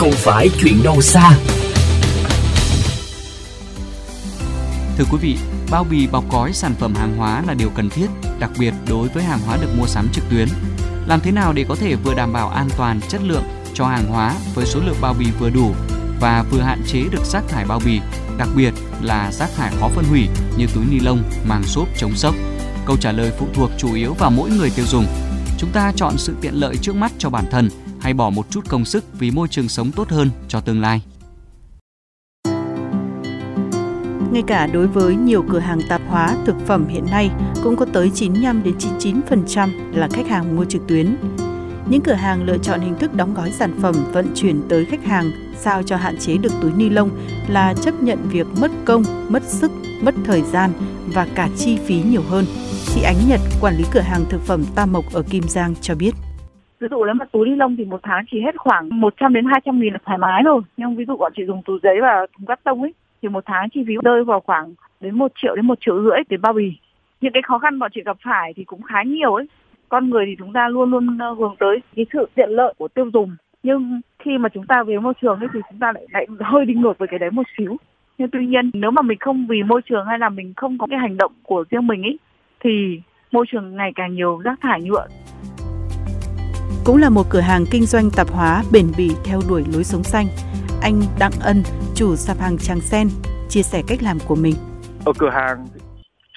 không phải chuyện đâu xa. Thưa quý vị, bao bì bọc gói sản phẩm hàng hóa là điều cần thiết, đặc biệt đối với hàng hóa được mua sắm trực tuyến. Làm thế nào để có thể vừa đảm bảo an toàn, chất lượng cho hàng hóa với số lượng bao bì vừa đủ và vừa hạn chế được rác thải bao bì, đặc biệt là rác thải khó phân hủy như túi ni lông, màng xốp chống sốc. Câu trả lời phụ thuộc chủ yếu vào mỗi người tiêu dùng. Chúng ta chọn sự tiện lợi trước mắt cho bản thân hay bỏ một chút công sức vì môi trường sống tốt hơn cho tương lai. Ngay cả đối với nhiều cửa hàng tạp hóa thực phẩm hiện nay cũng có tới 95 đến 99% là khách hàng mua trực tuyến. Những cửa hàng lựa chọn hình thức đóng gói sản phẩm vận chuyển tới khách hàng sao cho hạn chế được túi ni lông là chấp nhận việc mất công, mất sức, mất thời gian và cả chi phí nhiều hơn. Chị Ánh Nhật, quản lý cửa hàng thực phẩm Tam Mộc ở Kim Giang cho biết. Ví dụ nếu mà túi ni lông thì một tháng chỉ hết khoảng 100 đến 200 nghìn là thoải mái rồi. Nhưng ví dụ bọn chị dùng túi giấy và thùng cắt tông ấy thì một tháng chi phí rơi vào khoảng đến 1 triệu đến 1 triệu rưỡi tiền bao bì. Những cái khó khăn bọn chị gặp phải thì cũng khá nhiều ấy. Con người thì chúng ta luôn luôn hướng tới cái sự tiện lợi của tiêu dùng. Nhưng khi mà chúng ta về môi trường ấy thì chúng ta lại, lại hơi đi ngược với cái đấy một xíu. Nhưng tuy nhiên nếu mà mình không vì môi trường hay là mình không có cái hành động của riêng mình ấy thì môi trường ngày càng nhiều rác thải nhựa cũng là một cửa hàng kinh doanh tạp hóa bền bỉ theo đuổi lối sống xanh. Anh Đặng Ân, chủ sạp hàng Tràng Sen, chia sẻ cách làm của mình. Ở cửa hàng,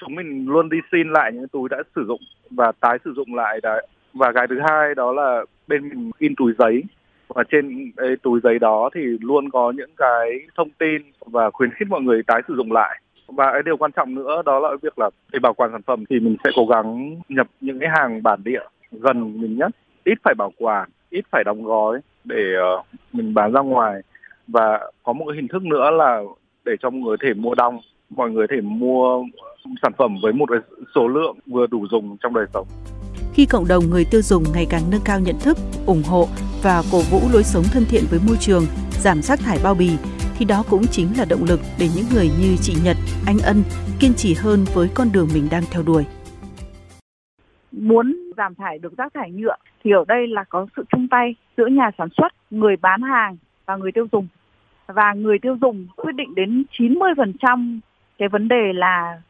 chúng mình luôn đi xin lại những túi đã sử dụng và tái sử dụng lại đấy. Và cái thứ hai đó là bên mình in túi giấy và trên cái túi giấy đó thì luôn có những cái thông tin và khuyến khích mọi người tái sử dụng lại và cái điều quan trọng nữa đó là việc là để bảo quản sản phẩm thì mình sẽ cố gắng nhập những cái hàng bản địa gần mình nhất ít phải bảo quản ít phải đóng gói để uh, mình bán ra ngoài và có một cái hình thức nữa là để cho mọi người thể mua đông mọi người thể mua sản phẩm với một cái số lượng vừa đủ dùng trong đời sống khi cộng đồng người tiêu dùng ngày càng nâng cao nhận thức, ủng hộ và cổ vũ lối sống thân thiện với môi trường, giảm rác thải bao bì, thì đó cũng chính là động lực để những người như chị Nhật, anh Ân kiên trì hơn với con đường mình đang theo đuổi. Muốn giảm thải được rác thải nhựa thì ở đây là có sự chung tay giữa nhà sản xuất, người bán hàng và người tiêu dùng. Và người tiêu dùng quyết định đến 90% cái vấn đề là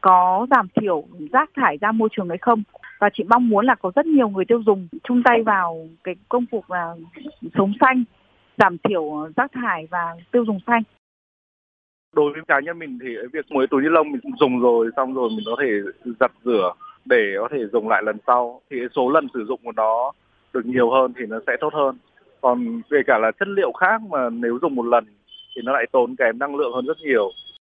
có giảm thiểu rác thải ra môi trường hay không. Và chị mong muốn là có rất nhiều người tiêu dùng chung tay vào cái công cuộc là sống xanh, giảm thiểu rác thải và tiêu dùng xanh đối với cá nhân mình thì việc mới túi ni lông mình dùng rồi xong rồi mình có thể giặt rửa để có thể dùng lại lần sau, thì số lần sử dụng của nó được nhiều hơn thì nó sẽ tốt hơn. Còn về cả là chất liệu khác mà nếu dùng một lần thì nó lại tốn kém năng lượng hơn rất nhiều.